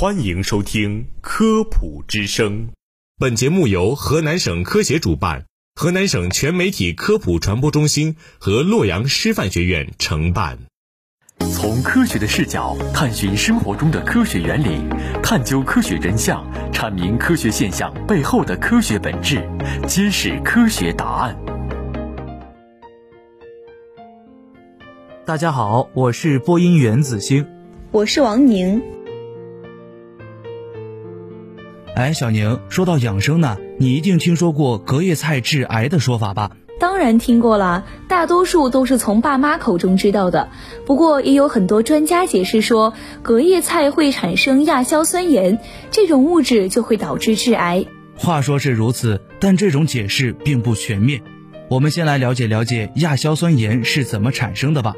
欢迎收听《科普之声》，本节目由河南省科协主办，河南省全媒体科普传播中心和洛阳师范学院承办。从科学的视角探寻生活中的科学原理，探究科学真相，阐明科学现象背后的科学本质，揭示科学答案。大家好，我是播音员子星，我是王宁。哎，小宁，说到养生呢，你一定听说过隔夜菜致癌的说法吧？当然听过啦，大多数都是从爸妈口中知道的。不过也有很多专家解释说，隔夜菜会产生亚硝酸盐，这种物质就会导致致癌。话说是如此，但这种解释并不全面。我们先来了解了解亚硝酸盐是怎么产生的吧。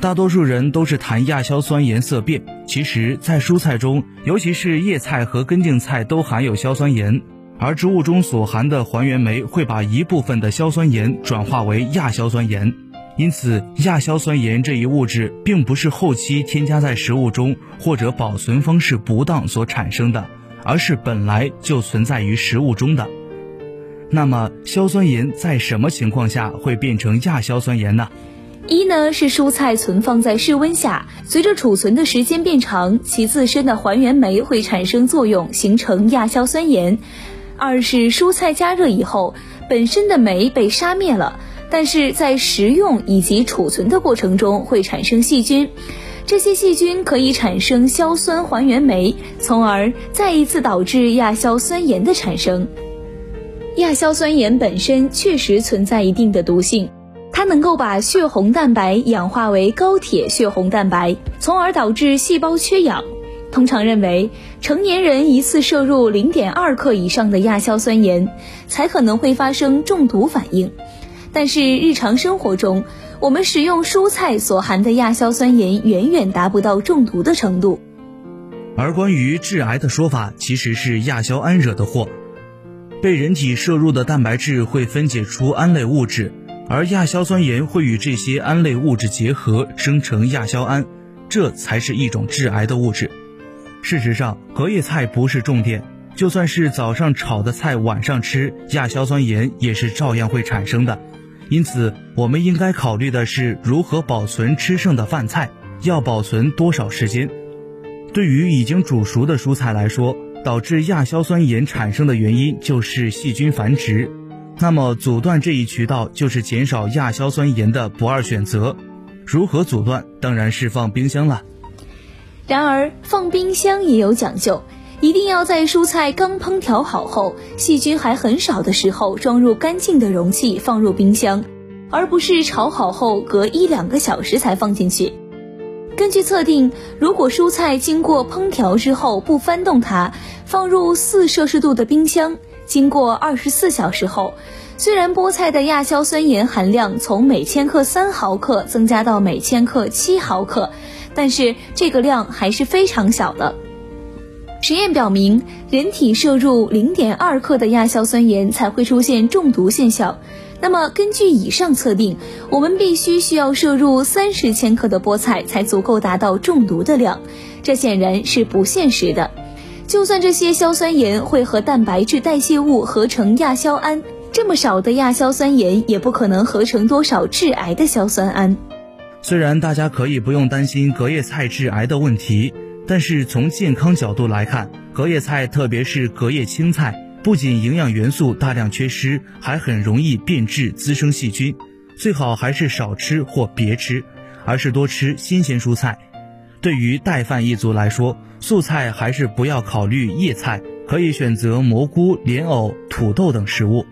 大多数人都是谈亚硝酸盐色变，其实，在蔬菜中，尤其是叶菜和根茎菜都含有硝酸盐，而植物中所含的还原酶会把一部分的硝酸盐转化为亚硝酸盐，因此，亚硝酸盐这一物质并不是后期添加在食物中或者保存方式不当所产生的，而是本来就存在于食物中的。那么，硝酸盐在什么情况下会变成亚硝酸盐呢？一呢是蔬菜存放在室温下，随着储存的时间变长，其自身的还原酶会产生作用，形成亚硝酸盐；二是蔬菜加热以后，本身的酶被杀灭了，但是在食用以及储存的过程中会产生细菌，这些细菌可以产生硝酸还原酶，从而再一次导致亚硝酸盐的产生。亚硝酸盐本身确实存在一定的毒性。它能够把血红蛋白氧化为高铁血红蛋白，从而导致细胞缺氧。通常认为，成年人一次摄入零点二克以上的亚硝酸盐，才可能会发生中毒反应。但是日常生活中，我们食用蔬菜所含的亚硝酸盐远远达不到中毒的程度。而关于致癌的说法，其实是亚硝胺惹的祸。被人体摄入的蛋白质会分解出胺类物质。而亚硝酸盐会与这些胺类物质结合，生成亚硝胺，这才是一种致癌的物质。事实上，隔夜菜不是重点，就算是早上炒的菜，晚上吃，亚硝酸盐也是照样会产生的。因此，我们应该考虑的是如何保存吃剩的饭菜，要保存多少时间。对于已经煮熟的蔬菜来说，导致亚硝酸盐产生的原因就是细菌繁殖。那么阻断这一渠道就是减少亚硝酸盐的不二选择。如何阻断？当然是放冰箱了。然而放冰箱也有讲究，一定要在蔬菜刚烹调好后，细菌还很少的时候装入干净的容器放入冰箱，而不是炒好后隔一两个小时才放进去。根据测定，如果蔬菜经过烹调之后不翻动它，放入四摄氏度的冰箱。经过二十四小时后，虽然菠菜的亚硝酸盐含量从每千克三毫克增加到每千克七毫克，但是这个量还是非常小的。实验表明，人体摄入零点二克的亚硝酸盐才会出现中毒现象。那么，根据以上测定，我们必须需要摄入三十千克的菠菜才足够达到中毒的量，这显然是不现实的。就算这些硝酸盐会和蛋白质代谢物合成亚硝胺，这么少的亚硝酸盐也不可能合成多少致癌的硝酸胺。虽然大家可以不用担心隔夜菜致癌的问题，但是从健康角度来看，隔夜菜特别是隔夜青菜，不仅营养元素大量缺失，还很容易变质滋生细菌。最好还是少吃或别吃，而是多吃新鲜蔬菜。对于带饭一族来说，素菜还是不要考虑叶菜，可以选择蘑菇、莲藕、土豆等食物。